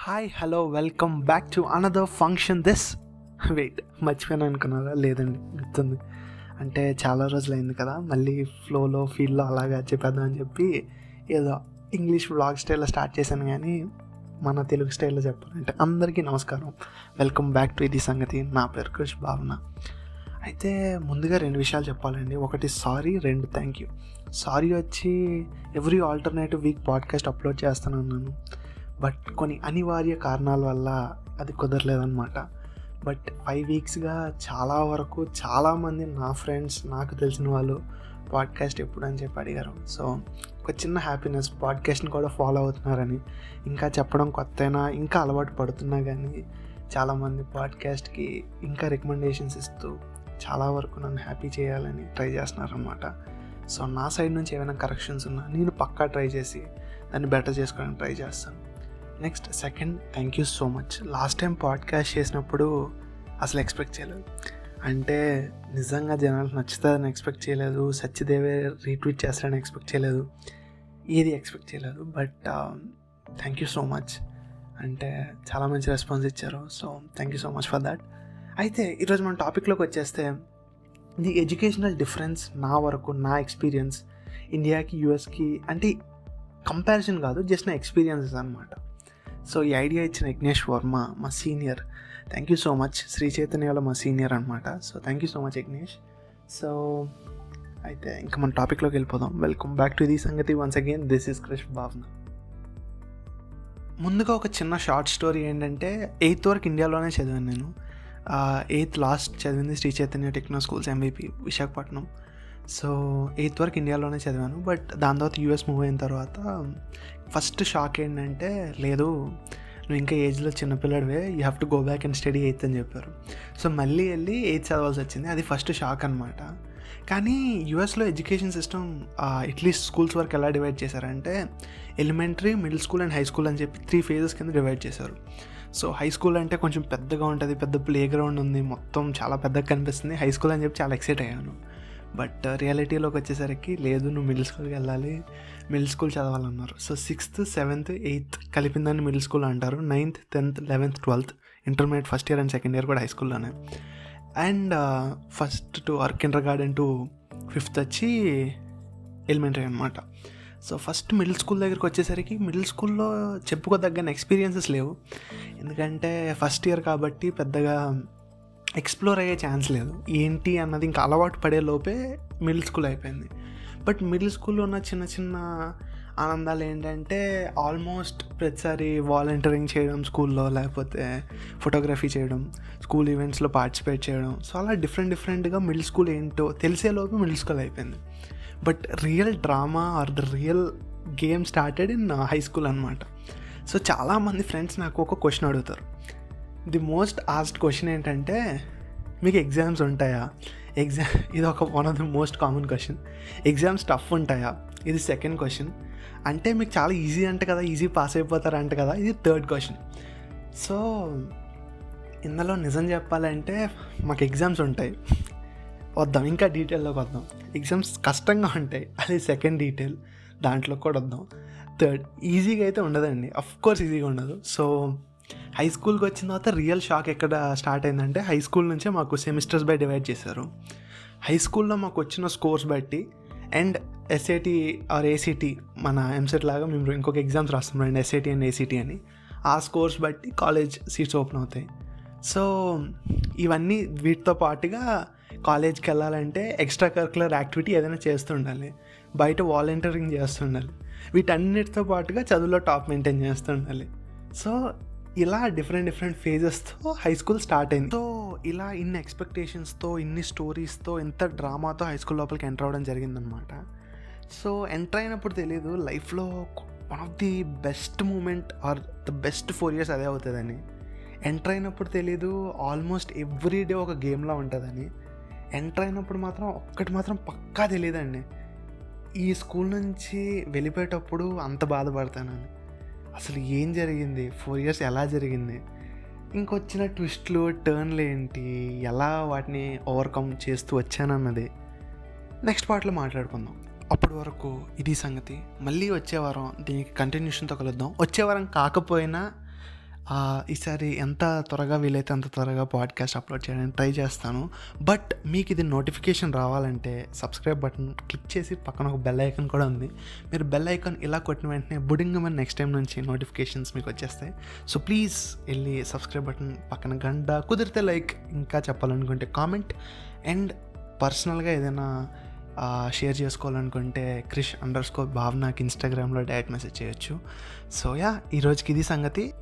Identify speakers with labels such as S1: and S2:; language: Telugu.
S1: Hi hello welcome back to another function this wait మర్చిపోయాను అనుకున్నారా? లేదండి గుర్తుంది. అంటే చాలా రోజులైంది కదా మళ్ళీ ఫ్లోలో ఫీల్లో అలాగా చెప్పేద్దామని చెప్పి ఏదో ఇంగ్లీష్ బ్లాగ్ స్టైల్లో స్టార్ట్ చేశాను కానీ మన తెలుగు స్టైల్లో చెప్పాలంటే అందరికీ నమస్కారం. వెల్కమ్ బ్యాక్ టు ఇది సంగతి. నా పేరు కృష్ భావన. అయితే ముందుగా రెండు విషయాలు చెప్పాలండి. ఒకటి సారీ రెండు థ్యాంక్ యూ సారీ వచ్చి every alternative week podcast upload చేస్తానన్నాను. But కొన్ని అనివార్య కారణాల వల్ల అది కుదరలేదన్నమాట. బట్ ఫైవ్ వీక్స్గా చాలా వరకు చాలామంది నా ఫ్రెండ్స్ నాకు తెలిసిన వాళ్ళు పాడ్కాస్ట్ ఎప్పుడు అని చెప్పి అడిగారు. సో ఒక చిన్న హ్యాపీనెస్ పాడ్కాస్ట్ని కూడా ఫాలో అవుతున్నారని. ఇంకా చెప్పడం కొత్తైనా ఇంకా అలవాటు పడుతున్నా కానీ చాలామంది పాడ్కాస్ట్కి ఇంకా రికమెండేషన్స్ ఇస్తూ చాలా వరకు నన్ను హ్యాపీ చేయాలని ట్రై చేస్తున్నారనమాట సో నా సైడ్ నుంచి ఏమైనా కరెక్షన్స్ ఉన్నా నేను పక్కా ట్రై చేసి దాన్ని బెటర్ చేసుకోవడానికి ట్రై చేస్తాను. Next second thank you so much last time podcast చేసినప్పుడు అసలు ఎక్స్పెక్ట్ చేయలేదు. అంటే నిజంగా జనాలు నచ్చుతుందని ఎక్స్పెక్ట్ చేయలేదు. సత్యదేవే రీట్వీట్ చేస్తారని ఎక్స్పెక్ట్ చేయలేదు. ఏది ఎక్స్పెక్ట్ చేయలేదు. But thank you so much అంటే చాలా మంచి రెస్పాన్స్ ఇచ్చారు. So thank you so much for that అయితే ఈరోజు మన టాపిక్లోకి వచ్చేస్తే ది ఎడ్యుకేషనల్ డిఫరెన్స్ నా వరకు నా ఎక్స్పీరియన్స్ ఇండియాకి యూఎస్కి అంటే కంపారిజన్ కాదు జస్ట్ నా ఎక్స్పీరియన్సెస్ అనమాట సో ఈ ఐడియా ఇచ్చిన యజ్ఞేష్ వర్మ మా senior. Thank you so much Sri చైతన్యలో మా సీనియర్ అనమాట so thank you so much Yagnesh. So అయితే ఇంకా మన టాపిక్లోకి వెళ్ళిపోదాం. Welcome back to the Sangathi once again this is Krish Bhavana ముందుగా ఒక చిన్న షార్ట్ స్టోరీ ఏంటంటే ఎయిత్ వరకు ఇండియాలోనే చదివాను నేను. ఎయిత్ లాస్ట్ చదివింది Sri Chaitanya techno schools MBP Visakhapatnam. So eighth వరకు ఇండియాలోనే చదివాను. బట్ దాని తర్వాత యూఎస్ మూవ్ అయిన తర్వాత ఫస్ట్ షాక్ ఏంటంటే లేదు నువ్వు ఇంకా ఏజ్లో చిన్నపిల్లడివే you have to go back and study eighth అని చెప్పారు. సో మళ్ళీ వెళ్ళి ఎయిత్ చదవాల్సి వచ్చింది. అది ఫస్ట్ షాక్ అనమాట కానీ యూఎస్లో ఎడ్యుకేషన్ సిస్టమ్ అట్లీస్ట్ స్కూల్స్ వరకు ఎలా డివైడ్ చేశారంటే elementary middle school and high school అని చెప్పి త్రీ ఫేజెస్ కింద డివైడ్ చేశారు. సో హై స్కూల్ అంటే కొంచెం పెద్దగా ఉంటుంది పెద్ద ప్లే గ్రౌండ్ ఉంది మొత్తం చాలా పెద్దగా కనిపిస్తుంది. హై స్కూల్ అని చెప్పి చాలా ఎక్సైట్ అయ్యాను. బట్ రియాలిటీలోకి వచ్చేసరికి లేదు నువ్వు మిడిల్ స్కూల్కి వెళ్ళాలి మిడిల్ స్కూల్ చదవాలన్నారు. సో సిక్స్త్ సెవెంత్ ఎయిత్ కలిపిందని మిడిల్ స్కూల్ అంటారు. Ninth tenth eleventh twelfth intermediate first year and second year కూడా హై స్కూల్లోనే and first to or kindergarten to fifth వచ్చి ఎలిమెంటరీ అనమాట సో ఫస్ట్ మిడిల్ స్కూల్ దగ్గరికి వచ్చేసరికి మిడిల్ స్కూల్లో చెప్పుకోదగ్గన ఎక్స్పీరియన్సెస్ లేవు. ఎందుకంటే ఫస్ట్ ఇయర్ కాబట్టి పెద్దగా ఎక్స్ప్లోర్ అయ్యే ఛాన్స్ లేదు. ఏంటి అన్నది ఇంకా అలవాటు పడే లోపే మిడిల్ స్కూల్ అయిపోయింది. బట్ మిడిల్ స్కూల్లో ఉన్న చిన్న చిన్న ఆనందాలు ఏంటంటే ఆల్మోస్ట్ ప్రతిసారి వాలంటీరింగ్ చేయడం స్కూల్లో లేకపోతే ఫోటోగ్రఫీ చేయడం స్కూల్ ఈవెంట్స్లో పార్టిసిపేట్ చేయడం. సో అలా డిఫరెంట్ డిఫరెంట్గా మిడిల్ స్కూల్ ఏంటో తెలిసేలోపు మిడిల్ స్కూల్ అయిపోయింది. But real drama or the real game started in high school అనమాట సో చాలామంది ఫ్రెండ్స్ నాకు ఒక క్వశ్చన్ అడుగుతారు. ది మోస్ట్ ఆస్ట్ క్వశ్చన్ ఏంటంటే మీకు ఎగ్జామ్స్ ఉంటాయా? ఎగ్జామ్ ఇది ఒక one of the most common question exams tough ఉంటాయా? ఇది సెకండ్ క్వశ్చన్ అంటే మీకు చాలా ఈజీ అంట కదా ఈజీ పాస్ అయిపోతారంట కదా ఇది థర్డ్ క్వశ్చన్ సో ఇందులో నిజం చెప్పాలంటే మాకు ఎగ్జామ్స్ ఉంటాయి. వద్దాం ఇంకా డీటెయిల్లోకి వద్దాం. ఎగ్జామ్స్ కష్టంగా ఉంటాయి అది సెకండ్ డీటెయిల్ దాంట్లో కూడా వద్దాం. థర్డ్ ఈజీగా అయితే ఉండదండి. అఫ్ కోర్స్ ఈజీగా ఉండదు. సో హై స్కూల్కి వచ్చిన తర్వాత రియల్ షాక్ ఎక్కడ స్టార్ట్ అయిందంటే హై స్కూల్ నుంచే మాకు సెమిస్టర్స్ బై డివైడ్ చేశారు. హై స్కూల్లో మాకు వచ్చిన స్కోర్స్ బట్టి అండ్ ఎస్ఏటి ఆర్ ఏసీటీ మన ఎంసెట్ లాగా మేము ఇంకొక ఎగ్జామ్స్ రాస్తాం అండ్ ఎస్ఏటీ అండ్ ఏసీటీ అని. ఆ స్కోర్స్ బట్టి కాలేజ్ సీట్స్ ఓపెన్ అవుతాయి. సో ఇవన్నీ వీటితో పాటుగా కాలేజ్కి వెళ్ళాలంటే ఎక్స్ట్రా కరికులర్ యాక్టివిటీ ఏదైనా చేస్తుండాలి. బయట వాలంటీరింగ్ చేస్తుండాలి. వీటన్నిటితో పాటుగా చదువులో టాప్ మెయింటైన్ చేస్తుండాలి. సో ఇలా డిఫరెంట్ డిఫరెంట్ ఫేజెస్తో హై స్కూల్ స్టార్ట్ అయింది. సో ఇలా ఇన్ని ఎక్స్పెక్టేషన్స్తో ఇన్ని స్టోరీస్తో ఎంత డ్రామాతో హై స్కూల్ లోపలికి ఎంటర్ అవ్వడం జరిగిందనమాట సో ఎంటర్ అయినప్పుడు తెలియదు లైఫ్లో one of the best moment or the best four years అదే అవుతుందని. ఎంటర్ అయినప్పుడు తెలీదు ఆల్మోస్ట్ ఎవ్రీ డే ఒక గేమ్లా ఉంటుందని. ఎంటర్ అయినప్పుడు మాత్రం ఒక్కటి మాత్రం పక్కా తెలియదండి ఈ స్కూల్ నుంచి వెళ్ళిపోయేటప్పుడు అంత బాధపడతానని. అసలు ఏం జరిగింది? ఫోర్ ఇయర్స్ ఎలా జరిగింది? ఇంకొచ్చిన ట్విస్ట్లు టర్న్లు ఏంటి? ఎలా వాటిని ఓవర్కమ్ చేస్తూ వచ్చానన్నది నెక్స్ట్ పార్ట్లో మాట్లాడుకుందాం. అప్పటి వరకు ఇది సంగతి. మళ్ళీ వచ్చే వారం దీనికి కంటిన్యూషన్తో కలుద్దాం. వచ్చే వారం కాకపోయినా ఈసారి ఎంత త్వరగా వీలైతే అంత త్వరగా పాడ్కాస్ట్ అప్లోడ్ చేయడానికి ట్రై చేస్తాను. బట్ మీకు ఇది నోటిఫికేషన్ రావాలంటే సబ్స్క్రైబ్ బటన్ క్లిక్ చేసి పక్కన ఒక బెల్ ఐకాన్ కూడా ఉంది. మీరు బెల్ ఐకాన్ ఇలా కొట్టిన వెంటనే బుడింగమని నెక్స్ట్ టైం నుంచి నోటిఫికేషన్స్ మీకు వచ్చేస్తాయి. సో ప్లీజ్ వెళ్ళి సబ్స్క్రైబ్ బటన్ పక్కన గంట కుదిరితే లైక్ ఇంకా చెప్పాలనుకుంటే కామెంట్ అండ్ పర్సనల్గా ఏదైనా షేర్ చేసుకోవాలనుకుంటే క్రిష్ అండర్ స్కోర్ భావనకి ఇన్స్టాగ్రామ్లో డైరెక్ట్ మెసేజ్ చేయొచ్చు. సో యా ఈ రోజుకి ఇది సంగతి.